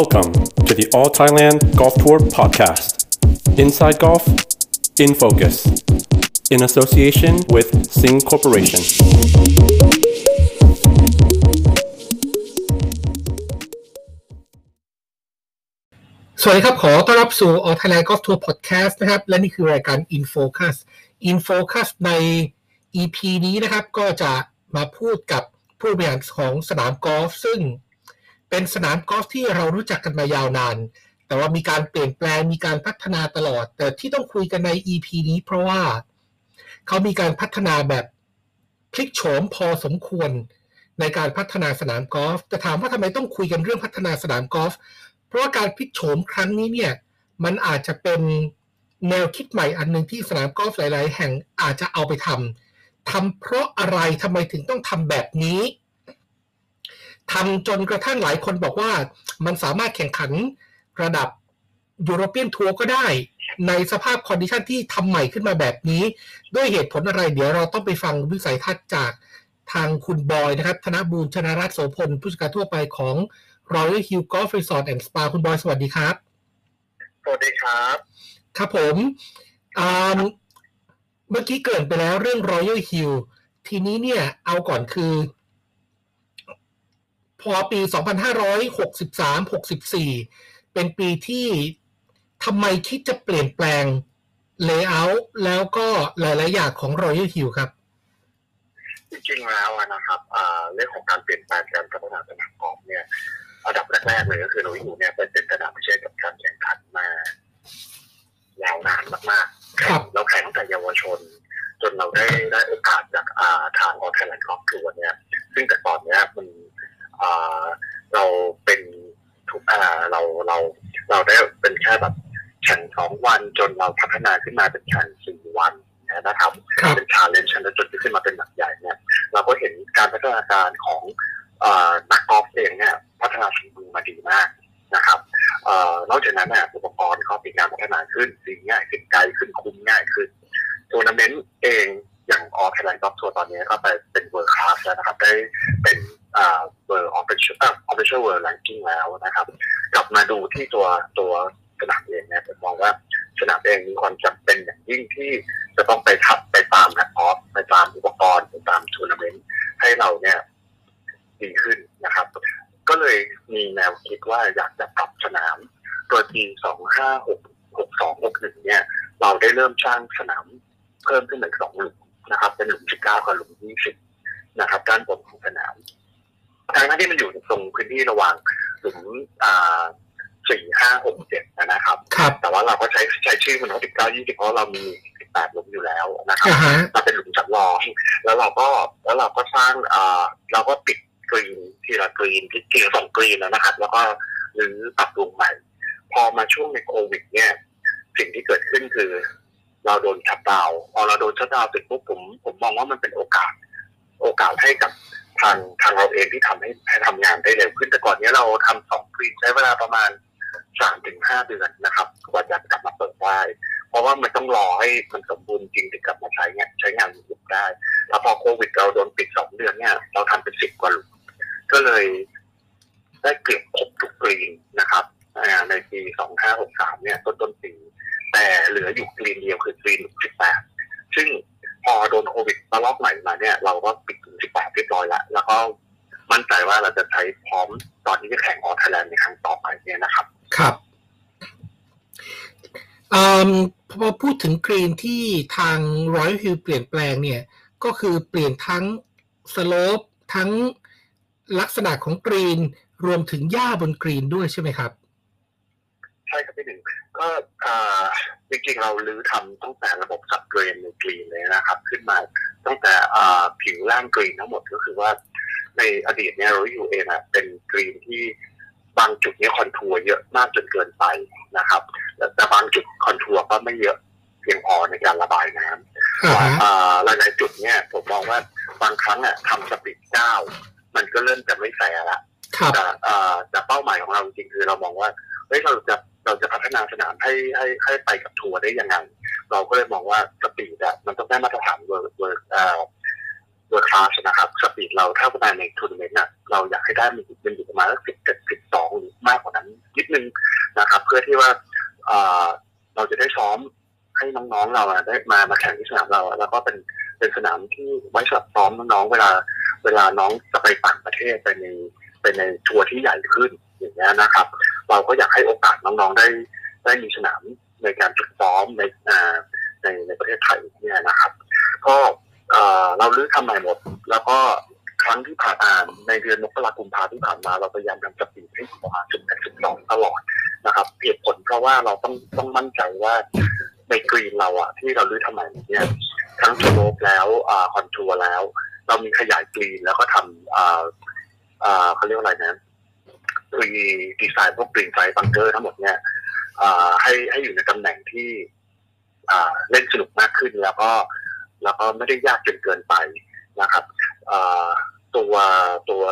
Welcome to the All Thailand Golf Tour podcast. Inside Golf, in focus, in association with Sing Corporation. สวัสดีครับ ขอต้อนรับสู่ All Thailand Golf Tour Podcast นะครับ และนี่คือรายการ In Focus In Focus ใน EP นี้นะครับ ก็จะมาพูดกับผู้บริหารของสนามกอล์ฟซึ่ง เป็นสนามกอล์ฟที่เรารู้จักกันมายาวนาน แต่ว่ามีการเปลี่ยนแปลงมีการพัฒนาตลอด แต่ที่ต้องคุยกันใน EP นี้เพราะว่าเขามีการพัฒนาแบบพลิกโฉมพอสมควรในการพัฒนาสนามกอล์ฟแต่ถามว่าทำไมต้องคุยกันเรื่องพัฒนาสนามกอล์ฟเพราะว่าการพลิกโฉมครั้งนี้เนี่ยมันอาจจะเป็นแนวคิดใหม่อันหนึ่งที่สนามกอล์ฟหลาย ๆ แห่งอาจจะเอาไปทำทำเพราะอะไรทำไมถึงต้องทำแบบนี้ ทำจนกระทั่งหลายคนบอกว่ามันสามารถแข่งขันระดับ European Tour ก็ได้ ในสภาพ condition ที่ทำใหม่ขึ้นมาแบบนี้ ด้วยเหตุผลอะไร เดี๋ยวเราต้องไปฟังวิสัยทัศน์จากทางคุณบอยนะครับ ธนบูรณ์ชนะรัตน์โสพล ผู้จัดการทั่วไปของ Royal Hill Golf Resort and Spa คุณบอยสวัสดีครับ สวัสดีครับ ครับผมอ่าเมื่อกี้เกริ่นไปแล้วเรื่อง Royal Hill ทีนี้เนี่ยเอาก่อนคือ พอปี 2563-64 เป็นปีที่ทำไมคิดจะเปลี่ยนแปลง Layout แล้วก็หลาย ๆ อย่างของ Royal Hill ครับ จริงๆแล้วอะนะครับอ่าเรื่องของการเปลี่ยนแปลงการพัฒนาสนามกอล์ฟเนี่ยอันดับแรก ๆ เลยก็คือ Royal เนี่ยเป็นเป็นสนามที่ใช้กับการแข่งขันมายาวนานมากๆครับเราแข่งตั้งแต่เยาวชน จนเราได้ได้โอกาสจากอ่าทาง All Thailand Golf Tour เนี่ย ซึ่งแต่ก่อนเนี้ยมันอ่า เราเป็นทุกอ่าเราเราเราได้เป็นแค่แบบแข่งสองวันจนเราพัฒนาขึ้นมาเป็นแข่งสี่วันนะครับครับเป็น challenge แล้วจนขึ้นมาเป็นนัดใหญ่เนี่ยเราก็เห็นการพัฒนาการของเอ่อนักกอล์ฟเองเนี่ยพัฒนาฝีมือมาดีมากนะครับเอ่อนอกจากนั้นเนี่ยอุปกรณ์เขามีการพัฒนาขึ้นตีง่ายขึ้นไกลขึ้นคุมง่ายขึ้นทัวร์นาเมนต์เองอย่างออ t ไทยแลนด์กอล์ฟทัวร์ตอนนี้ก็ไปเป็น world class แล้วนะครับ ได้เป็นอ่า World Official Official World Ranking แล้วนะครับ กลับมาดูที่ตัวตัวสนามเองเนี่ยผมมองว่าสนามเองมีความจำเป็นอย่างยิ่งที่จะต้องไปทับไปตามนักกอล์ฟไปตามอุปกรณ์ไปตามทัวร์นาเมนต์ให้เราเนี่ยดีขึ้นนะครับ ก็เลยมีแนวคิดว่าอยากจะปรับสนามโดยปี2566 6261เนี่ย เราได้เริ่มสร้างสนามเพิ่มขึ้นเป็นสองหลุมนะครับ เป็นหลุม19กับหลุม20นะครับด้านบนของสนาม ทางนั้นที่มันอยู่ตรงพื้นที่ระหว่างหลุมอ่าสี่ห้าหกเจ็ดนะครับครับ แต่ว่าเราก็ใช้ใช้ชื่อมันว่า19 20เพราะเรามี18หลุมอยู่แล้วนะครับอ่าฮะเราเป็นหลุมจำลอง แล้วเราก็แล้วเราก็สร้างอ่าเราก็ปิดกรีนทีละกรีนที่ทีละสองกรีนแล้วนะครับ แล้วก็หรือปรับปรุงใหม่ พอมาช่วงในโควิด เนี่ย สิ่งที่เกิดขึ้นคือ เราโดนชัดดาวน์พอเราโดนชัดดาวน์เสร็จปุ๊บผมผมมองว่ามันเป็นโอกาส โอกาสให้กับ ทางทางเราเองที่ทำให้ให้ทำงานได้เร็วขึ้นแต่ก่อนนี้เราทำสองกรีนใช้เวลาประมาณสามถึงห้าเดือนนะครับกว่าจะกลับมาเปิดได้ เพราะว่ามันต้องรอให้มันสมบูรณ์จริงถึงกลับมาใช้เนี่ยใช้งานหยุดได้แล้วพอโควิดเราโดนปิดสองเดือนเนี่ย เราทำเป็นสิบกว่าหลุมก็เลยได้เกือบครบทุกกรีนนะครับในปีสองห้าหกสามเนี่ยต้นต้นปีแต่เหลืออยู่กรีนเดียวคือกรีนสิบแปดซึ่ง พอโดนโควิดระลอกใหม่มาเนี่ย เราก็ปิดถึงสิบแปดเรียบร้อยแล้ว แล้วก็มั่นใจว่าเราจะใช้พร้อมตอนที่จะแข่ง All Thailand ในครั้งต่อไปเนี่ยนะครับ ครับอพอพูดถึงกรีนที่ทาง Royal Hill เปลี่ยนแปลงเนี่ย ก็คือเปลี่ยนทั้ง slope ทั้งลักษณะของกรีนรวมถึงหญ้าบนกรีนด้วยใช่ไหมครับ ใช่ครับพี่หนึ่งก็อ่าจริงๆเรารื้อทำตั้งแต่ระบบ subdrain ในกรีนเลยนะครับ ขึ้นมาตั้งแต่อ่าผิวล่างกรีนทั้งหมดก็คือว่า ในอดีตเนี่ย Royal เองอะเป็นกรีนที่บางจุดเนี่ย contour เยอะมากจนเกินไปนะครับ แต่แต่บางจุด contour ก็ไม่เยอะเพียงพอในการระบายน้ำอ่าฮะอ่าหลายๆจุดเนี่ยผมมองว่าบางครั้งอะทำ speed เก้ามันก็เริ่มจะไม่แฟร์ละครับแต่เอ่อแต่เป้าหมายของเราจริงๆคือเรามองว่าเฮ้ยเราจะ เราจะพัฒนาสนามให้ให้ให้ไปกับทัวร์ได้ยังไง เราก็เลยมองว่า speed อะมันต้องได้มาตรฐาน world world เอ่อ world class นะครับ speed เราถ้าในในทัวร์นาเมนต์อะเราอยากให้ได้มันมันอยู่ประมาณสักสิบเอ็ดสิบสองหรือมากกว่านั้นนิดนึงนะครับ เพื่อที่ว่าเราจะได้ซ้อมให้น้องๆเราอะได้มามาแข่งที่สนามเรา แล้วก็เป็นเป็นสนามที่ไว้สำหรับซ้อมน้องๆเวลา เวลาน้องจะไปต่างประเทศไปในไปในทัวร์ที่ใหญ่ขึ้นอย่างนี้ยนะครับ เราก็อยากให้โอกาสน้องๆได้ได้มีสนามในการฝึกซ้อมในในในประเทศไทยเนี่ยนะครับ ก็เราลื้อทำใหม่หมด แล้วก็ครั้งที่ผ่านมาในเดือนมกราคมพาที่ผ่านมา เราพยายามทำสปีดให้ประมาณจุดแปดจุดสองตลอดนะครับเหตุผลเพราะว่าเราต้องต้องมั่นใจว่าในกรีนเราอะที่เราลื้อทำใหม่เนี่ยทั้งสโลปแล้วคอนทัวร์แล้ว เรามีขยายกรีนแล้วก็ทำอ่าอ่าเขาเรียกว่าอะไรนะ redesign พวก green side bunker ทั้งหมดเนี่ยให้ให้อยู่ในตำแหน่งที่เล่นสนุกมากขึ้นแล้วก็แล้วก็ไม่ได้ยากจนเกินไปนะครับตัวตัว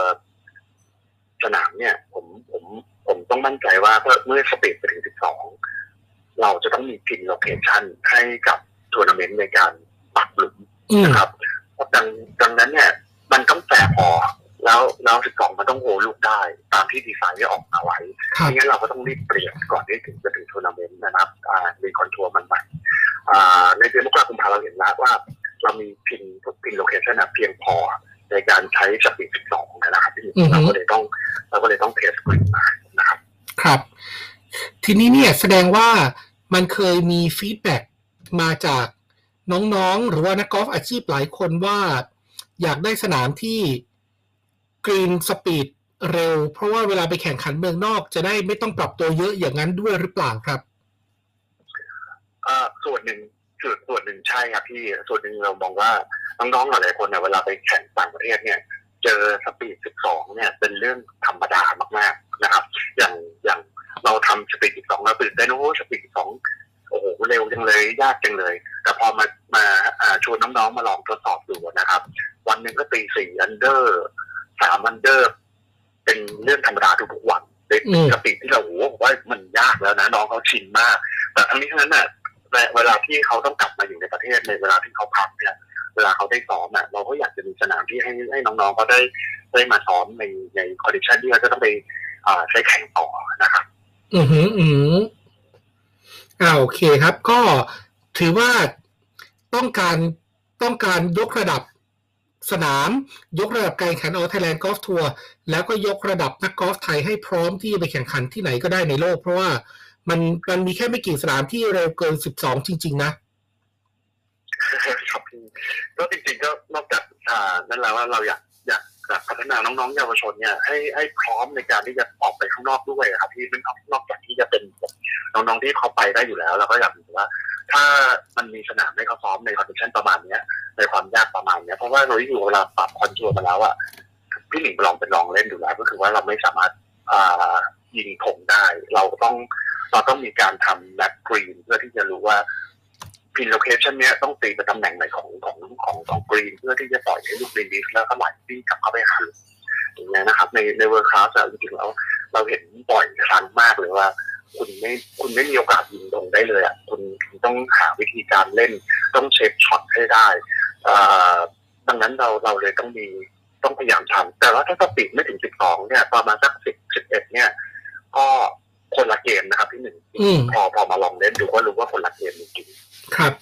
สนามเนี่ยผมผมผมต้องมั่นใจว่าเมื่อ speed ไปถึง 12 เราจะต้องมี pin location ให้กับทัวร์นาเมนต์ในการปักหลุมนะครับดังดังนั้นเนี่ย มันต้องแฝงพอ แล้วแล้ว12มันต้องโหลูกได้ ตามที่ดีไซน์ที่ออกมาไว้ไม่งั้นเราก็ต้องรีบเปลี่ยนก่อนที่ถึงจะถึงทัวร์นาเมนต์นะครับมี contour มันใหม่ในเดือนมกราคมพอเราเห็นแล้วว่า เรามี pin pin location เพียงพอในการใช้ speed 12นะครับเราก็เลยต้องเราก็เลยต้อง test กรีนมานะครับ ครับ ทีนี้เนี่ยแสดงว่ามันเคยมี feedback มาจากน้องๆ หรือว่านักกอล์ฟอาชีพหลายคนว่า อยากได้สนามที่ green speed เร็ว เพราะว่าเวลาไปแข่งขันเมืองนอกจะได้ไม่ต้องปรับตัวเยอะอย่างนั้นด้วยหรือเปล่าครับส่วนหนึ่งส่วนส่วนหนึ่งใช่ครับพี่ส่วนหนึ่งเรามองว่าน้องๆหลายคนเนี่ยเวลาไปแข่งต่างประเทศเนี่ย เจอ speed 12 เนี่ย เป็นเรื่องธรรมดามากๆนะครับ อย่างอย่างเราทำ speed 12 เราตื่นเต้นโอ้ speed 12 โอ้โหเร็วจังเลยยากจังเลย แต่พอมามาชวนน้องๆมาลองทดสอบดูนะครับ วันหนึ่งก็ตีสี่ under สาม under เป็นเรื่องธรรมดาทุกๆวันเป็น speed ที่เราโอ้โหว่ามันยากแล้วนะน้องเขาชินมาก แต่ทั้งนี้ทั้งนั้นน่ะเวลาที่เขาต้องกลับมาอยู่ในประเทศในเวลาที่เขาพักเนี่ยเวลาเขาได้ซ้อมอะเราก็อยากจะมีสนามที่ให้ให้น้องๆเขาได้ได้มาซ้อมในใน condition ที่เขาจะต้องไปอ่าใช้แข่งต่อนะครับอือหืออืออ่าโอเคครับ ก็ถือว่าต้องการต้องการยกระดับ สนามยกระดับการแข่ง All Thailand Golf Tour แล้วก็ยกระดับนักกอล์ฟไทยให้พร้อมที่จะไปแข่งขันที่ไหนก็ได้ในโลก เพราะว่ามันมันมีแค่ไม่กี่สนามที่เร็วเกินสิบสองจริง ๆ นะครับก็จริงๆก็นอกจากนั่นแล้วว่าเราอยากอยากพัฒนาน้องๆเยาวชนเนี่ยให้ให้พร้อมในการที่จะออกไปข้างนอกด้วยครับที่มันนอกจากที่จะเป็นน้องๆที่เขาไปได้อยู่แล้ว เราก็อยากรู้ว่า ถ้ามันมีสนามให้เขาซ้อมใน condition ประมาณเนี้ย ในความยากประมาณเนี้ยเพราะว่าเราอยู่เวลาปรับ contour มาแล้วอะพี่หนิงลองเป็นลองเล่นดูแล้ว ก็คือว่าเราไม่สามารถอ่ายิงธงได้ เราต้องเราต้องมีการทำแบ็กกรีนเพื่อที่จะรู้ว่าpin location เนี้ยต้องตีไปตำแหน่งไหนของของของของกรีน เพื่อที่จะปล่อยให้ลูกกรีนดีแล้วก็ไหลที่กลับเข้าไปหาหลุมอย่างเงี้ยนะครับ ในใน world class จริงๆแล้วเราเห็นบ่อยครั้งมากเลยว่า คุณไม่คุณไม่มีโอกาสยิงตรงได้เลยอะคุณต้องหาวิธีการเล่น ต้อง shape shot ให้ได้ดังนั้นเราเราเลยต้องมีต้องพยายามทำแต่ว่าถ้า speed ไม่ถึงสิบสองเนี่ยประมาณสักสิบสิบเอ็ดเนี่ย ก็คนละเกมนะครับที่หนึ่งพอพอมาลองเล่นดูก็รู้ว่าคนละเกมจริงครับ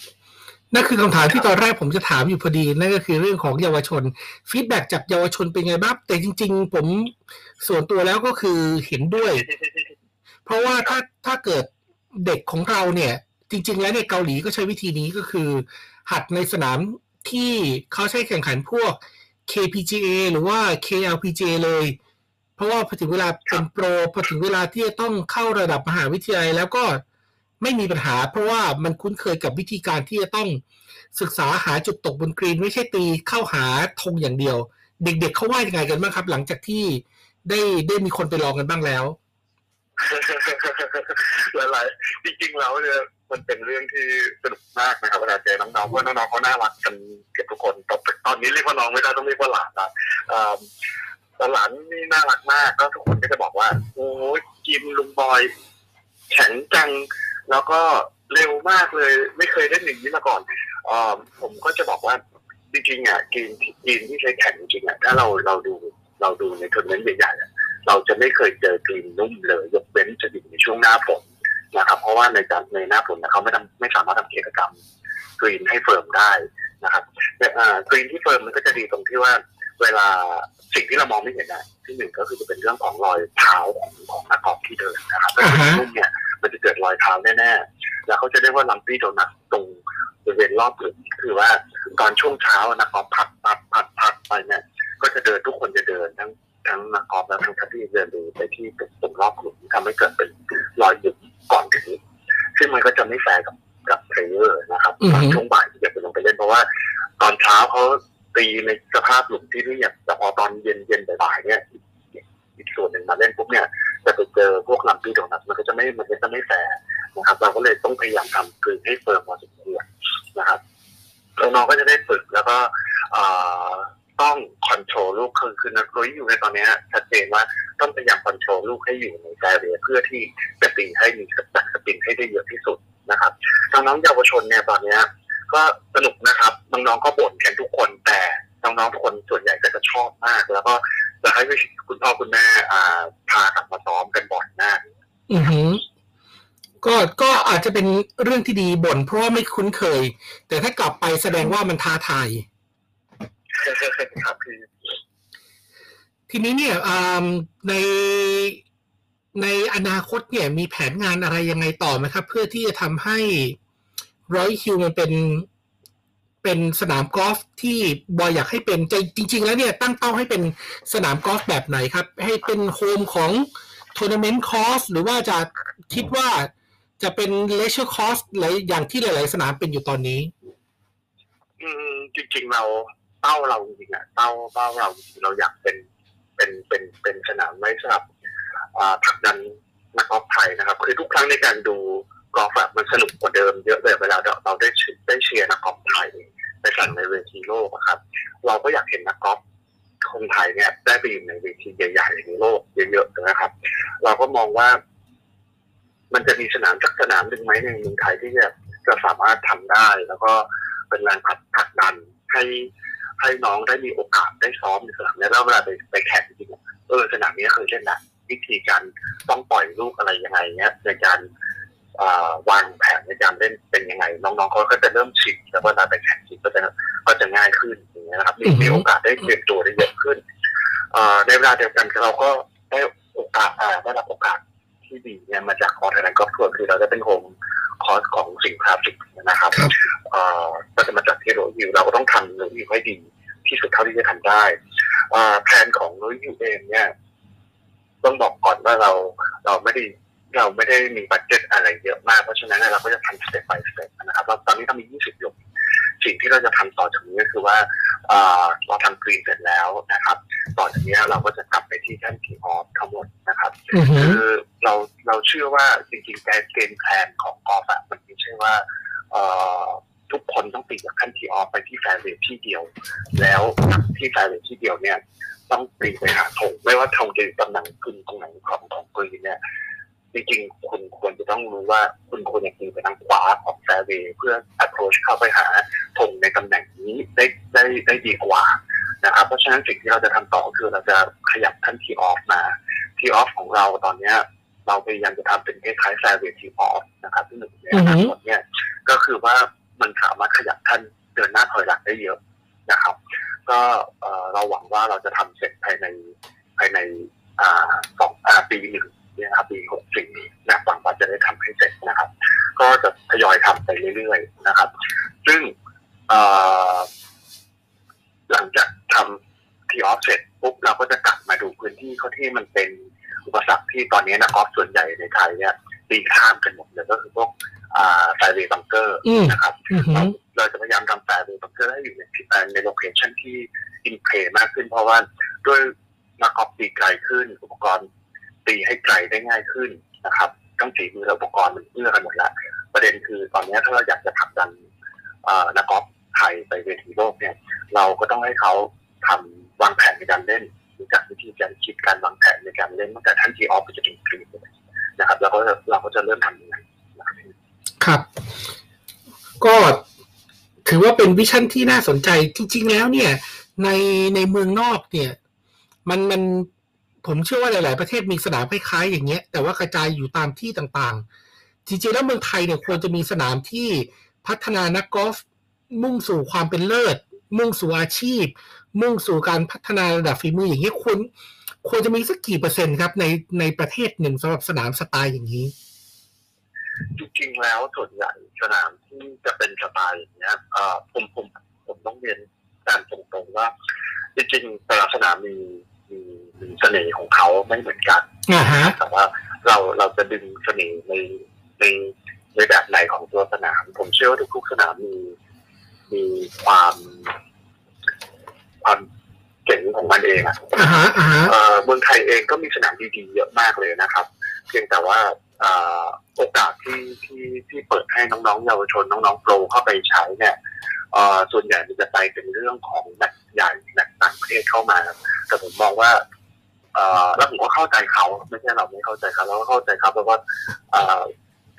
นั่นคือคำถามที่ตอนแรกผมจะถามอยู่พอดีนั่นก็คือเรื่องของเยาวชนฟีดแบ็จากเยาวชนเป็นไงบ้างแต่จริง ๆ ผมส่วนตัวแล้วก็คือเห็นด้วย เพราะว่าถ้าถ้าเกิดเด็กของเราเนี่ย จริง ๆ แล้วในเกาหลีก็ใช้วิธีนี้ก็คือ หัดในสนามที่เขาใช้แข่งขันพวก KPGA หรือว่า KLPGA เลย เพราะว่าพอถึงเวลาเป็นโปรพอถึงเวลาที่จะต้องเข้าระดับมหาวิทยาลัยแล้วก็ไม่มีปัญหา เพราะว่ามันคุ้นเคยกับวิธีการที่จะต้องศึกษาหาจุดตกบนกรีน ไม่ใช่ตีเข้าหาธงอย่างเดียว เด็กๆเขาว่ายังไงกันบ้างครับ หลังจากที่ได้ได้มีคนไปลองกันบ้างแล้ว หลายๆจริงๆแล้วเนี่ยมันเป็นเรื่องที่สนุกมากนะครับเวลาเจอน้องๆว่าน้องๆเขาน่ารักกันเกือบทุกคนตอนนี้เรียกว่าน้องไม่ได้ต้องเรียกว่าหลานนะหลานนี่น่ารักมากก็ทุกคนก็จะบอกว่าโอ้กิมลุงบอย แข็งจัง แล้วก็เร็วมากเลย ไม่เคยได้หนึ่งนี้มาก่อนอผมก็จะบอกว่าจริงๆอะกีนกีนที่ใช้แข่งจริงๆอะถ้าเราเราดูเราดูในทัวร์นาเมนต์ใหญ่ๆ เราจะไม่เคยเจอกรีนนุ่มเลย ยกเว้นจะอยู่ในช่วงหน้าฝนนะครับ เพราะว่าในการในหน้าฝนนะเขาไม่ทำไม่สามารถทำกิจกรรมกรีนให้ firm ได้นะครับแต่กรีนที่ firm มันก็จะดีตรงที่ว่า เวลาสิ่งที่เรามองไม่เห็นนะที่หนึ่งก็คือจะเป็นเรื่องของรอยเท้าของของนักกอล์ฟที่เดินนะครับถ้าเป็นนุ่มเนี่ยมันจะเกิดรอยเท้าแน่ๆแล้วเขาจะเรียกว่า lumpy donut ตรงบริเวณรอบหลุมคือว่าตอนช่วงเช้านักกอล์ฟพัตต์พัตต์พัตต์พัตต์ไปเนี่ยก็จะเดินทุกคนจะเดินทั้ง ทั้งนักกอล์ฟและทั้งทัพที่เดินดูไปที่ตรงรอบหลุมทำให้เกิดเป็นรอยหยุดก่อนถึงซึ่งมันก็จะไม่แฟร์กับกับ player นะครับตอนช่วงบ่ายที่จะไปลงไปเล่นเพราะว่า ตอนเช้าเขาตีในสภาพหลุมที่เรียบแต่พอตอนเย็นเย็นบ่ายๆเนี่ยอีกส่วนหนึ่งมาเล่นปุ๊บเนี่ยจะไปเจอพวก lumpy donut มันก็จะไม่มันก็จะไม่แฟร์นะครับ เราก็เลยต้องพยายามทำคือให้ firm พอสมควรนะครับน้องก็จะได้ฝึกแล้วก็ ต้อง control ลูกคือคือนักรุยอยู่ในตอนนี้ชัดเจนว่าต้องพยายาม control ลูกให้อยู่ในแฟร์เวเพื่อที่จะตีให้มี backspin ให้ได้เยอะที่สุดนะครับน้องๆเยาวชนเนี่ยตอนนี้ก็สนุกนะครับน้องๆก็บ่นกันทุกคนแต่น้องๆทุกคนส่วนใหญ่ก็จะชอบมาก แล้วก็จะให้คุณพ่อคุณแม่อ่าพากลับมาซ้อมกันบ่อยมากอือหือก็ก็อาจจะเป็นเรื่องที่ดีบ่นเพราะว่าไม่คุ้นเคย แต่ถ้ากลับไปแสดงว่ามันท้าทาย ครับคือทีนี้เนี่ยในในอนาคตเนี่ยมีแผนงานอะไรยังไงต่อไหมครับ เพื่อที่จะทำให้ Royal Hills มันเป็นเป็นสนามกอล์ฟที่บอยอยากให้เป็นจริง ๆ แล้วเนี่ยตั้งเป้าให้เป็นสนามกอล์ฟแบบไหนครับ ให้เป็น home ของ tournament course หรือว่าจะคิดว่าจะเป็น leisure course หลายอย่างที่หลาย ๆ สนามเป็นอยู่ตอนนี้ อืมจริง ๆ เรา เป้าเราจริงๆอะเป้าเป้าเราเราอยากเป็นเป็นเป็นเป็นสนามไว้สำหรับผักดันนักกอล์ฟไทยนะครับคือทุกครั้งในการดูกอล์ฟมันสนุกกว่าเดิมเยอะเลยเวลาเราได้ได้เชียร์นักกอล์ฟไทยไปสั่งในเวทีโลกครับ เราก็อยากเห็นนักกอล์ฟคนไทยเนี่ยได้ไปอยู่ในเวทีใหญ่ๆในโลกเยอะๆนะครับ เราก็มองว่า มันจะมีสนามสักสนามหนึ่งไหมในเมืองไทยที่จะจะสามารถทำได้ แล้วก็เป็นแรงผลักดันให้ ให้น้องได้มีโอกาสได้ซ้อมในสนามนี้แล้วเวลาไปไปแข่งจริงเออสนามนี้เคยเล่นนะวิธีการต้องปล่อยลูกอะไรยังไงเนี้ยในการวางแผนในการเล่นเป็นยังไง น้องๆเขาก็จะเริ่มชินแล้วเวลาไปแข่งจริงก็จะก็จะง่ายขึ้นอย่างเงี้ยนะครับมีโอกาสได้เตรียมตัวได้เยอะขึ้นในเวลาเดียวกันเราก็ได้โอกาสได้รับโอกาสที่ดีเนี่ยมาจากคอร์สแลนด์กอล์ฟทัวร์คือเราจะเป็นโฮม คอร์สของสิงคาฟิกนะครับก็จะมาจากที่โรยิวเราก็ต้องทำโรยิวให้ดีที่สุดเท่าที่จะทำได้แผนของโรยิวเองเนี่ย ต้องบอกก่อนว่าเราเราไม่ได้เราไม่ได้มีบัตเจ็ตอะไรเยอะมาก เพราะฉะนั้นเราก็จะทำสเต็ปไปสเต็ปนะครับเราตอนนี้เรามี 20 หยกสิ่งที่เราจะทำต่อจากนี้ก็คือว่า เราทำกรีนเสร็จแล้วนะครับ ต่อจากนี้เราก็จะกลับไปที่แท่น tee off ทั้งหมดนะครับคือเราเราเชื่อว่าจริงๆการ game plan ของกอล์ฟมันไม่ใช่ว่าทุกคนต้องติดจากแท่น tee off ไปที่แฟร์เวทที่เดียว แล้วที่แฟร์เวทที่เดียวเนี่ยต้องตีไปหาธงไม่ว่าธงจะอยู่ตำแหน่งขึ้นตรงไหนของของกรีนเนี่ย จริงๆคุณควรจะต้องรู้ว่าคุณควรจะตีไปทางขวาของแฟร์เวย์เพื่อ approach เข้าไปหาธงในตำแหน่งนี้ได้ได้ได้ดีกว่านะครับเพราะฉะนั้นสิ่งที่เราจะทำต่อคือเราจะขยับท่านทีออฟมาทีออฟของเราตอนเนี้ยเราพยายามจะทำเป็นคล้ายๆแฟร์เวย์ทีออฟนะครับที่หนึ่งเนี่ยทั้งหมดเนี่ยก็คือว่ามันสามารถขยับท่านเดินหน้าถอยหลังได้เยอะนะครับ ก็เราหวังว่าเราจะทำเสร็จภายในภายในสองปีหนึ่ง นะครับปีหกสี่นะหวังว่าจะได้ทำให้เสร็จนะครับ ก็จะทยอยทำไปเรื่อยๆนะครับ ซึ่งหลังจากทำ tee off เสร็จปุ๊บเราก็จะกลับมาดูพื้นที่เขาที่มันเป็นอุปสรรคที่ตอนนี้นักกอล์ฟส่วนใหญ่ในไทยเนี่ยตีข้ามกันหมดเลยก็คือพวก fairway bunker นะครับเราจะพยายามทำ fairway bunker ให้อยู่ในใน location ที่ in play มากขึ้นเพราะว่าด้วยนักกอล์ฟตีไกลขึ้นอุปกรณ์ ตีให้ไกลได้ง่ายขึ้นนะครับทั้งสีมือและอุปกรณ์มันเอื้อกันหมดละประเด็นคือตอนนี้ถ้าเราอยากจะผลักดันนักกอล์ฟไทยไปเวทีโลกเนี่ย เราก็ต้องให้เขาทำวางแผนในการเล่นรู้จักวิธีการคิดการวางแผนในการเล่นตั้งแต่ท่านทีออฟไปจนถึงกรีนนะครับ แล้วก็เราก็จะเริ่มทำยังไงครับ ก็ถือว่าเป็นวิชั่นที่น่าสนใจจริง ๆ แล้วเนี่ย ในในเมืองนอกเนี่ย มันมัน ผมเชื่อว่าหลาย ๆ ประเทศมีสนามคล้าย ๆ อย่างเงี้ย แต่ว่ากระจายอยู่ตามที่ต่างๆ จริง ๆ แล้วเมืองไทยเนี่ยควรจะมีสนามที่พัฒนานักกอล์ฟมุ่งสู่ความเป็นเลิศ มุ่งสู่อาชีพ มุ่งสู่การพัฒนาระดับฝีมืออย่างเงี้ยควรควรจะมีสักกี่เปอร์เซ็นต์ครับในในประเทศหนึ่งสำหรับสนามสไตล์อย่างนี้ จริง ๆ แล้วส่วนใหญ่สนามที่จะเป็นสไตล์อย่างเงี้ยผมผมผมต้องเรียนการตรงๆว่าจริงๆแต่ละสนามมี มีมีเสน่ห์ของเขาไม่เหมือนกันอ่าฮะแต่ว่าเราเราจะดึงเสน่ห์ในในในแบบไหนของตัวสนาม ผมเชื่อว่าทุกๆสนามมีมีความความเจ๋งของมันเองอะอ่าฮะอ่าฮะเอ่อเมืองไทยเองก็มีสนามดีๆเยอะมากเลยนะครับ เพียงแต่ว่าเอ่อโอกาสที่ที่ที่เปิดให้น้องๆเยาวชนน้องๆโปรเข้าไปใช้เนี่ยเอ่อส่วนใหญ่มันจะไปเป็นเรื่องของแมตช์ใหญ่แมตช์ต่างประเทศเข้ามา แต่ผมมองว่าเอ่อแล้วผมก็เข้าใจเขาไม่ใช่เราไม่เข้าใจเขาเราก็เข้าใจเขาเพราะว่าเอ่อ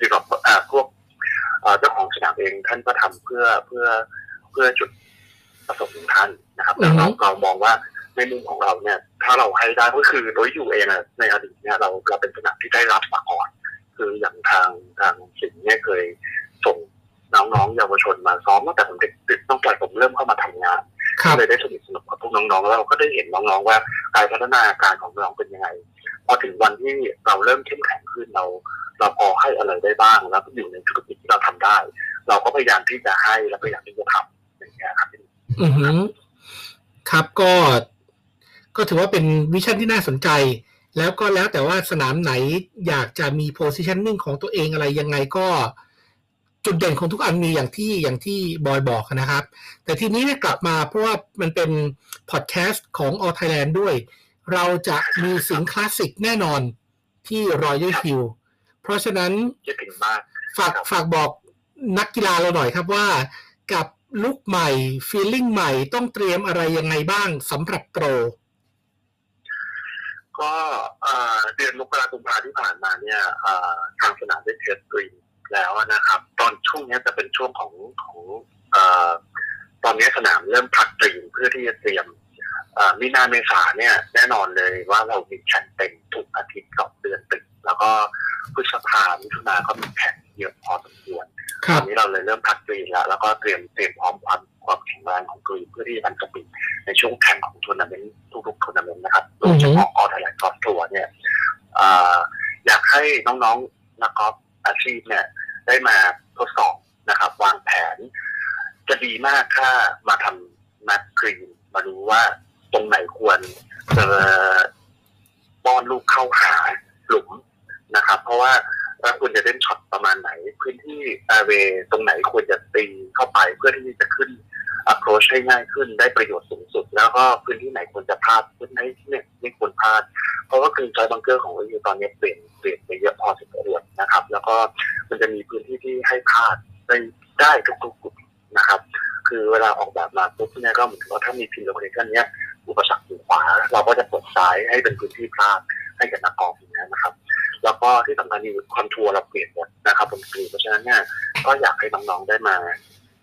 ดีกว่าเอ่อพวกเอ่อเจ้าของสนามเองท่านก็ทำเพื่อเพื่อเพื่อจุดประสงค์ของท่านนะครับแต่เราเรามองว่าในมุมของเราเนี่ย ถ้าเราให้ได้ก็คือโดยอยู่เองอะในอดีตเนี่ยเราเราเป็นสนามที่ได้รับมาก่อน คืออย่างทางทางสิงห์เนี่ยเคยส่งน้องๆเยาวชนมาซ้อมตั้งแต่ผมเด็กๆตั้งแต่ผมเริ่มเข้ามาทำงาน ครับเลยได้สนิทสนมกับพวกน้องๆแล้วเราก็ได้เห็นน้องๆว่าการพัฒนาการของน้องเป็นยังไงพอถึงวันที่เราเริ่มเข้มแข็งขึ้นเรา เราพอให้อะไรได้บ้างแล้วก็อยู่ในธุรกิจที่เราทำได้ เราก็พยายามที่จะให้และพยายามที่จะทำอย่างเงี้ยครับอือหือครับก็ ก็ถือว่าเป็นวิชั่นที่น่าสนใจ แล้วก็แล้วแต่ว่าสนามไหนอยากจะมี positioning ของตัวเองอะไรยังไงก็ จุดเด่นของทุกอันมีอย่างที่อย่างที่บอยบอกนะครับ แต่ทีนี้เนี่ยกลับมาเพราะว่ามันเป็นพอดแคสต์ของ All Thailand ด้วย เราจะมีสิ่งคลาสสิกแน่นอนที่ Royal Hill เพราะฉะนั้นคิดถึงมากฝากฝากบอกนักกีฬาเราหน่อยครับว่า กับลุกใหม่feeling ใหม่ต้องเตรียมอะไรยังไงบ้างสำหรับโปร ก็เอ่อเดือนมกราคมพาที่ผ่านมาเนี่ยเอ่อทางสนามได้ test กรีน แล้วนะครับ ตอนช่วงเนี้ยจะเป็นช่วงของของเอ่อตอนนี้สนามเริ่มพักกรีนเพื่อที่จะเตรียมเอ่อมีนาเมษาเนี่ยแน่นอนเลยว่าเรามีแข่งเต็มทุกอาทิตย์สองเดือนติดแล้วก็พฤษภามิถุนาก็มีแข่งเยอะพอสมควรครับตอนนี้เราเลยเริ่มพักกรีนแล้วแล้วก็เตรียมเตรียมพร้อมความความแข็งแรงของกรีนเพื่อที่จะทัน speed ในช่วงแข่งของทัวร์นาเมนต์ทุกๆทัวร์นาเมนต์นะครับโดยเฉพาะ All Thailand Golf Tour เนี่ยอ่าอยากให้น้องๆนักกอล์ฟ อาชีพเนี่ยได้มาทดสอบนะครับ วางแผน จะดีมากถ้ามาทำพัตต์กรีนมาดูว่าตรงไหนควรจะป้อนลูกเข้าหาหลุมนะครับ เพราะว่าถ้าคุณจะเล่นช็อตประมาณไหน พื้นที่อาเวตรงไหนควรจะตีเข้าไปเพื่อที่จะขึ้น approach ให้ง่ายขึ้นได้ประโยชน์สูงสุด แล้วก็พื้นที่ไหนควรจะพลาดพื้นที่เนี่ยไม่ควรพลาด เพราะว่าคืนจอยบังเกอร์ของเราอยู่ตอนนี้เปลี่ยนเปลี่ยนไปเยอะพอสมควรนะครับ แล้วก็มันจะมีพื้นที่ที่ให้พลาดได้ได้ทุกๆกลุ่มนะครับ คือเวลาออกแบบมาปุ๊บเนี่ยก็เหมือนว่าถ้ามี pin location เนี้ยอุปสรรคอยู่ขวา เราก็จะเปิดซ้ายให้เป็นพื้นที่พลาดให้กับนักกอล์ฟอย่างนี้ยนะครับ แล้วก็ที่สำคัญคือคอนทัวร์เราเปลี่ยนหมดนะครับบนกรีนเพราะฉะนั้นเนี่ยก็อยากให้น้องๆได้มา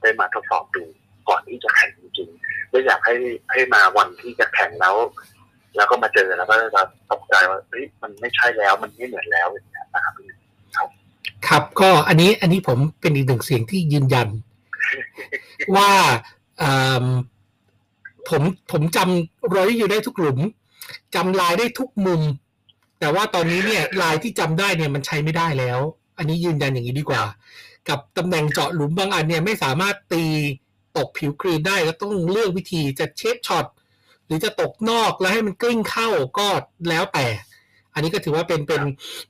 ได้มาทดสอบดู ก่อนที่จะแข่งจริงๆไม่อยากให้ให้มาวันที่จะแข่งแล้ว แล้วก็มาเจอแล้วก็จะตกใจว่าเฮ้ยมันไม่ใช่แล้วมันไม่เหมือนแล้วอย่างเงี้ยนะครับครับก็อันนี้อันนี้ผมเป็นอีกหนึ่งเสียงที่ยืนยัน ว่าอ่าผมผมจำรอยอยู่ได้ทุกหลุมจำลายได้ทุกมุม แต่ว่าตอนนี้เนี่ยลายที่จำได้เนี่ยมันใช้ไม่ได้แล้ว อันนี้ยืนยันอย่างนี้ดีกว่า กับตำแหน่งเจาะหลุมบางอันเนี่ยไม่สามารถตี ตกผิวกรีนได้ก็ต้องเลือกวิธีจะเชฟช็อตหรือจะตกนอกแล้วให้มันกลิ้งเข้าก็แล้วแต่ อันนี้ก็ถือว่าเป็นเป็น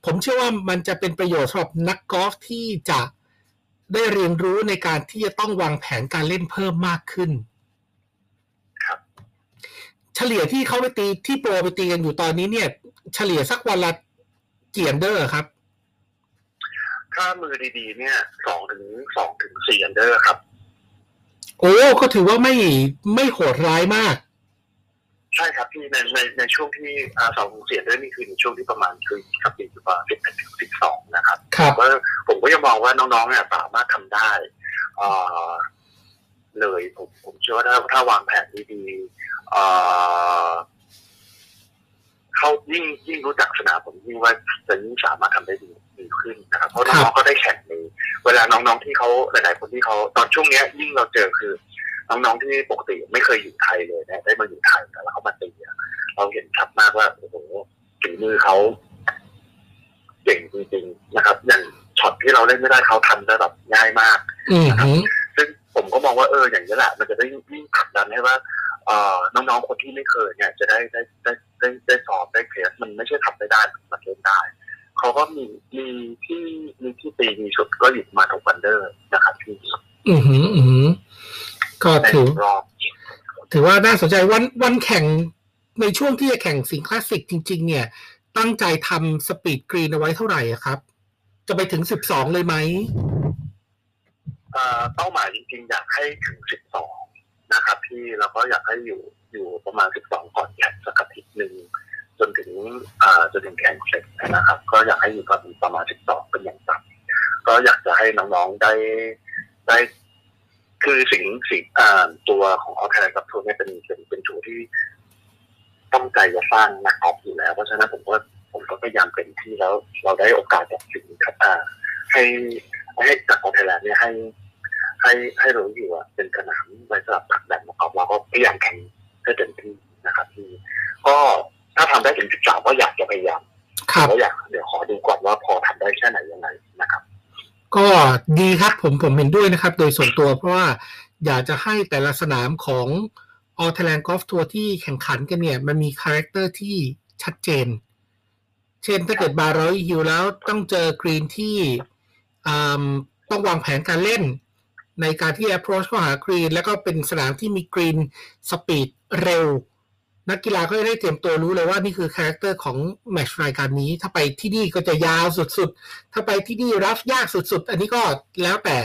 ผมเชื่อว่ามันจะเป็นประโยชน์สำหรับนักกอล์ฟที่จะได้เรียนรู้ในการที่จะต้องวางแผนการเล่นเพิ่มมากขึ้น ครับ เฉลี่ยที่เขาไปตีที่โปรไปตีกันอยู่ตอนนี้เนี่ย เฉลี่ยสักวันละกี่ under ครับ ถ้ามือดีๆ เนี่ยสองถึงสองถึงสี่ under ครับ โอ้ก็ถือว่าไม่ไม่โหดร้ายมาก ใช่ครับที่ในในในช่วงที่อ่าสองถึงสี่ under นี่คือในช่วงที่ประมาณคือครับปีประมาณสิบเอ็ดถึงสิบสองนะครับครับผมก็ผมก็ยังมองว่าน้องๆเนี่ยสามารถทำได้อ่าเลยผมผมเชื่อว่าถ้าถ้าวางแผนดีๆอ่าเขายิ่งยิ่งรู้จักสนามผมยิ่งว่าจะยิ่งสามารถทำได้ดี ดีขึ้นนะครับเพราะน้องๆก็ได้แข่งในเวลาน้องๆที่เขาหลาย ๆ คนที่เขาตอนช่วงเนี้ยยิ่งเราเจอคือน้องๆที่ปกติไม่เคยอยู่ไทยเลยนะได้มาอยู่ไทยแล้วเขามาตีเราเห็นชัดมากว่าโอ้โหฝีมือเขาเก่งจริงๆนะครับ อย่างช็อตที่เราเล่นไม่ได้เขาทำได้แบบง่ายมากอืมฮึซึ่งผมก็มองว่าเอออย่างนี้แหละมันจะได้ยิ่งผลักดันให้ว่าเอ่อน้องๆคนที่ไม่เคยเนี่ย จะได้ได้ได้ได้ได้สอบได้เทสมันไม่ใช่ทำไม่ได้มันเล่นได้ เขาก็มีมีที่มีที่ตีมีชุดก็อยู่มาทงวันเดอร์นะครับที่อืมฮึอืมฮึก็ในถือรอบถือว่าน่าสนใจวันวันแข่งในช่วงที่จะแข่งสิงห์คลาสสิกจริง ๆ เนี่ย ตั้งใจทำสปีดกรีนเอาไว้เท่าไหร่อะครับ จะไปถึงสิบสองเลยไหมเอ่อเป้าหมายจริง ๆ อยากให้ถึง12นะครับที่เราก็อยากให้อยู่อยู่ประมาณ12ก่อนแข่งสักอาทิตย์หนึ่งจนถึงเอ่อ จนถึงแข่งเสร็จนะครับ ก็อยากให้อยู่ประมาณ12เป็นอย่างต่ำก็อยากจะให้น้องๆได้ได้ คือสิ่งสิ่งอ่าตัวของออแทนกับทัวร์เนี่ยเป็นเป็นเป็นทัวร์ที่ตั้งใจจะสร้างนักออฟอยู่แล้ว เพราะฉะนั้นผมก็ผมก็พยายามเต็มที่แล้วเราได้โอกาสจากสิ่งครับอ่าให้ให้จากออไทยแลนเนี่ยให้ ให้ให้เราอยู่ว่าเป็นสนามไว้สำหรับผักดันนะครับเราก็พยายามแข่งให้เต็มที่นะครับที่ก็ ถ้าทำได้ถึง13ก็อยากจะพยายามครับแล้วอยากเดี๋ยวขอดูก่อนว่าพอทำได้แค่ไหนยังไงนะครับก็ดีครับผมผมเห็นด้วยนะครับ โดยส่วนตัวเพราะว่าอยากจะให้แต่ละสนามของ All Thailand Golf Tour ที่แข่งขันกันเนี่ย มันมี character ที่ชัดเจน เช่นถ้าเกิดมา Royal Hills แล้วต้องเจอกรีนที่อ่าต้องวางแผนการเล่น ในการที่ approach เข้าหากรีน แล้วก็เป็นสนามที่มี green speed เร็ว นักกีฬาก็จะได้เตรียมตัวรู้เลยว่านี่คือ character ของmatch รายการนี้ ถ้าไปที่นี่ก็จะยาวสุดๆ ถ้าไปที่นี่ rough ยากสุดๆ อันนี้ก็แล้วแต่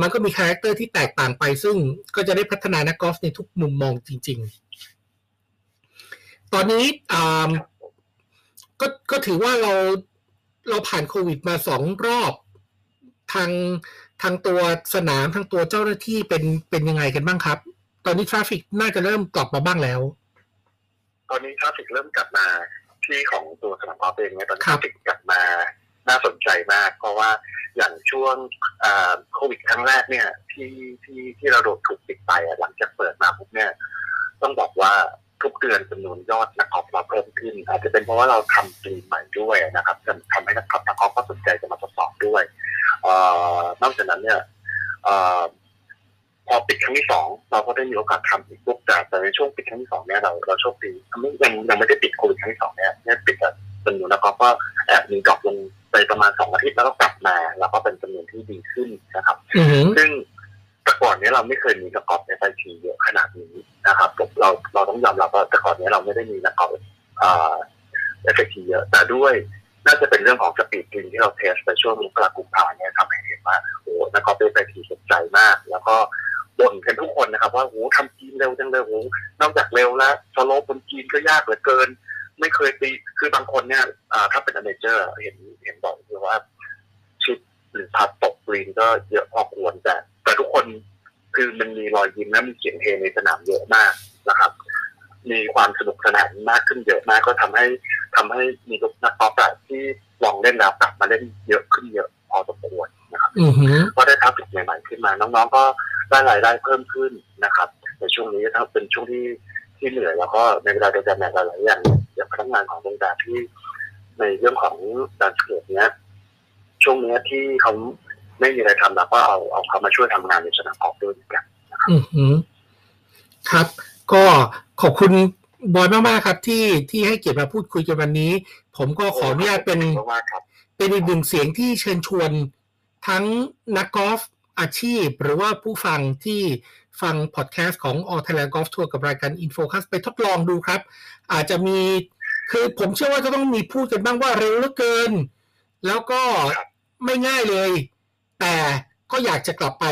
มันก็มี character ที่แตกต่างไป ซึ่งก็จะได้พัฒนานักกอล์ฟในทุกมุมมองจริง ๆ ตอนนี้อ่าก็ก็ถือว่าเราเราผ่านโควิดมาสองรอบทางทางตัวสนามทางตัวเจ้าหน้าที่เป็นเป็นยังไงกันบ้างครับ ตอนนี้ traffic น่าจะเริ่มกลับมาบ้างแล้ว ตอนนี้ traffic เริ่มกลับมาที่ของตัวสนามกอล์ฟเองเนี่ยตอนนี้ครับ traffic กลับมาน่าสนใจมาก เพราะว่าอย่างช่วงอ่าโควิดครั้งแรกเนี่ยที่ที่ที่เราโดนถูกปิดไปอะหลังจากเปิดมาปุ๊บเนี่ยต้องบอกว่าทุกเดือนจำนวนยอดนักกอล์ฟเราเพิ่มขึ้น อาจจะเป็นเพราะว่าเราทำกรีนใหม่ด้วยนะครับจนทำให้นักกอล์ฟนักกอล์ฟก็สนใจจะมาทดสอบด้วยเอ่อนอกจากนั้นเนี่ยเอ่อ พอปิดครั้งที่สองเราก็ได้มีโอกาสทำอีกปุ๊บแต่แต่ในช่วงปิดครั้งที่สองเนี่ยเราเราโชคดีไม่ยังยังไม่ได้ปิดโควิดครั้งที่สองเนี่ยเนี่ยปิดแต่จำนวนนักกอล์ฟก็แอบมี drop ลงไปประมาณสองอาทิตย์แล้วก็กลับมา แล้วก็เป็นจำนวนที่ดีขึ้นนะครับอือหือซึ่งแต่ก่อนเนี้ยเราไม่เคยมีนักกอล์ฟในไฟทีเยอะขนาดนี้นะครับผมเราเราต้องยอมรับว่าแต่ก่อนเนี้ยเราไม่ได้มีนักกอล์ฟเอ่อเอฟเฟกทีเยอะ แต่ด้วยน่าจะเป็นเรื่องของ speed กรีนที่เรา test ไปช่วงมกราคมกุมภาเนี่ยทำให้เห็นว่าโอ้โหนักกอล์ฟเอฟทีสนใจมาก แล้วก็ บ่นกันทุกคนนะครับ ว่าโอ้โหทำกรีนเร็วจังเลยโอ้โหนอกจากเร็วแล้ว slope บนกรีนก็ยากเหลือเกิน ไม่เคยตีคือบางคนเนี่ยอ่าถ้าเป็น amateur เห็นเห็นบอกเลยว่าชิปหรือ putt ตกกรีนก็เยอะพอควรแต่แต่ทุกคนคือมันมีรอยยิ้มและมีเสียงเฮในสนามเยอะมากนะครับ มีความสนุกสนานมากขึ้นเยอะมากก็ทำให้ทำให้มีนักกอล์ฟแบบที่ลองเล่นแล้วกลับมาเล่นเยอะขึ้นเยอะพอสมควรนะครับอือหือก็ได้ทราฟฟิกใหม่ๆขึ้นมา น้องๆก็ ได้รายได้เพิ่มขึ้นนะครับ ในช่วงนี้ถ้าเป็นช่วงที่ที่เหนื่อยแล้วก็ในเวลาเดียวกันเนี่ยหลายๆอย่างอย่างพนักงานของโรงแรมที่ในเรื่องของการเกิดเนี้ยช่วงเนี้ยที่เขาไม่มีอะไรทำเราก็เอาเอาเขามาช่วยทำงานในสนามกอล์ฟด้วยเหมือนกันอือหือครับ ก็ขอบคุณบอยมากๆครับ ที่ที่ให้เกียรติมาพูดคุยกันวันนี้ ผมก็ขออนุญาตเป็นขอบคุณมากครับเป็นอีกหนึ่งเสียงที่เชิญชวนทั้งนักกอล์ฟ อาชีพหรือว่าผู้ฟังที่ฟังพอดแคสต์ของ All Thailand Golf Tour กับรายการ Infocus ไปทดลองดูครับ อาจจะมีคือผมเชื่อว่าจะต้องมีพูดกันบ้างว่าเร็วเหลือเกิน แล้วก็ไม่ง่ายเลย แต่ก็อยากจะกลับไป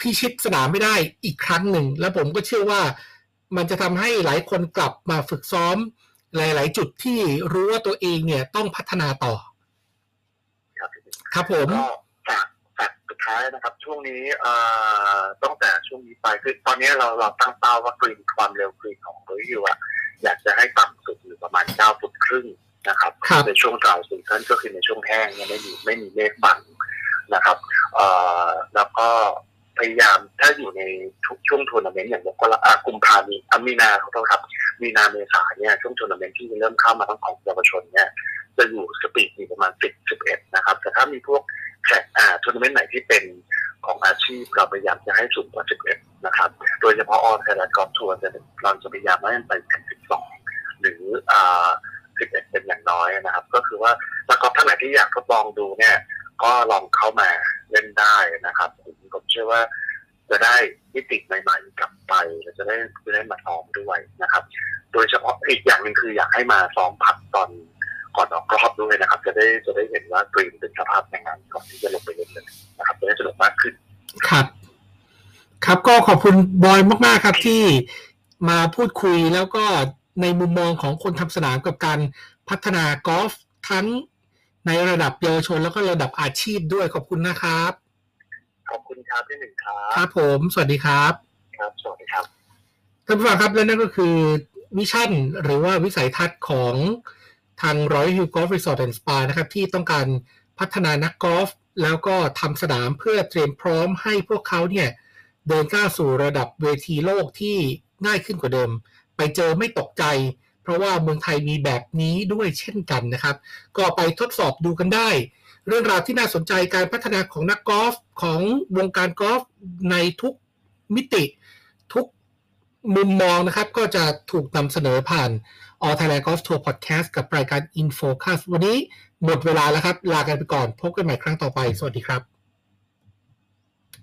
พิชิตสนามไม่ได้อีกครั้งหนึ่ง แล้วผมก็เชื่อว่ามันจะทำให้หลายคนกลับมาฝึกซ้อม หลาย ๆ จุดที่รู้ว่าตัวเองเนี่ยต้องพัฒนาต่อ ครับครับผม ท้ายนะครับช่วงนี้เอ่อตั้งแต่ช่วงนี้ไปคือตอนนี้เราเราตั้งเป้าว่ากรีนความเร็วกรีนของเบอร์ยูอะอยากจะให้ต่ำสุดอยู่ประมาณเก้าฟุตครึ่งนะครับครับในช่วงกลางซีซั่นก็คือในช่วงแห้งเนี่ยไม่มีไม่มีเมฆบังนะครับเอ่อแล้วก็พยายามถ้าอยู่ในทุกช่วงทัวร์นาเมนต์อย่างมกราอะกุมภามีอามีนาขอโทษครับ มีนาเมษาเนี่ยช่วงทัวร์นาเมนต์ที่เริ่มเข้ามาทั้งของเยาวชนเนี่ยจะอยู่ speed อยู่ประมาณสิบสิบเอ็ดนะครับ แต่ถ้ามีพวก แข่งอ่าทัวร์นาเมนต์ไหนที่เป็นของอาชีพเราพยายามจะให้สูงกว่าสิบเอ็ดนะครับ โดยเฉพาะ All Thailand Golf Tour เราจะพยายามให้มันไปถึงสิบสองหรืออ่าสิบเอ็ดเป็นอย่างน้อยนะครับ ก็คือว่านักกอล์ฟท่านไหนที่อยากทดลองดูเนี่ย ก็ลองเข้ามาเล่นได้นะครับผมผมเชื่อว่าจะได้มิติใหม่ๆกลับไปและจะได้จะได้มาซ้อมด้วยนะครับ โดยเฉพาะอีกอย่างหนึ่งคืออยากให้มาซ้อมพักตอน ก่อนออกรอบด้วยนะครับ จะได้จะได้เห็นว่ากรีนเป็นสภาพยังไงก่อนที่จะลงไปเล่นเลยนะครับจะได้สนุกมากขึ้นครับครับก็ขอบคุณบอยมาก ๆ ครับที่มาพูดคุยแล้วก็ในมุมมองของคนทำสนามกับการพัฒนากอล์ฟทั้งในระดับเยาวชนแล้วก็ระดับอาชีพด้วยขอบคุณนะครับ ขอบคุณครับที่หนึ่งครัครับบผม สวัสดีครับ ครับ สวัสดีครับท่านผู้ฟังครับและนั่นก็คือวิชั่นหรือว่าวิสัยทัศน์ของ ทาง Royal Hill Golf Resort and Spa นะครับที่ต้องการพัฒนานักกอล์ฟแล้วก็ทำสนามเพื่อเตรียมพร้อมให้พวกเขาเนี่ยเดินก้าวสู่ระดับเวทีโลกที่ง่ายขึ้นกว่าเดิม ไปเจอไม่ตกใจ เพราะว่าเมืองไทยมีแบบนี้ด้วยเช่นกันนะครับ ก็ไปทดสอบดูกันได้ เรื่องราวที่น่าสนใจการพัฒนาของนักกอล์ฟของวงการกอล์ฟในทุกมิติทุก มุมมองนะครับก็จะถูกนำเสนอผ่าน All Thailand Golf Tour Podcast กับรายการ Infocus วันนี้หมดเวลาแล้วครับ ลากันไปก่อน พบกันใหม่ครั้งต่อไป สวัสดีครับ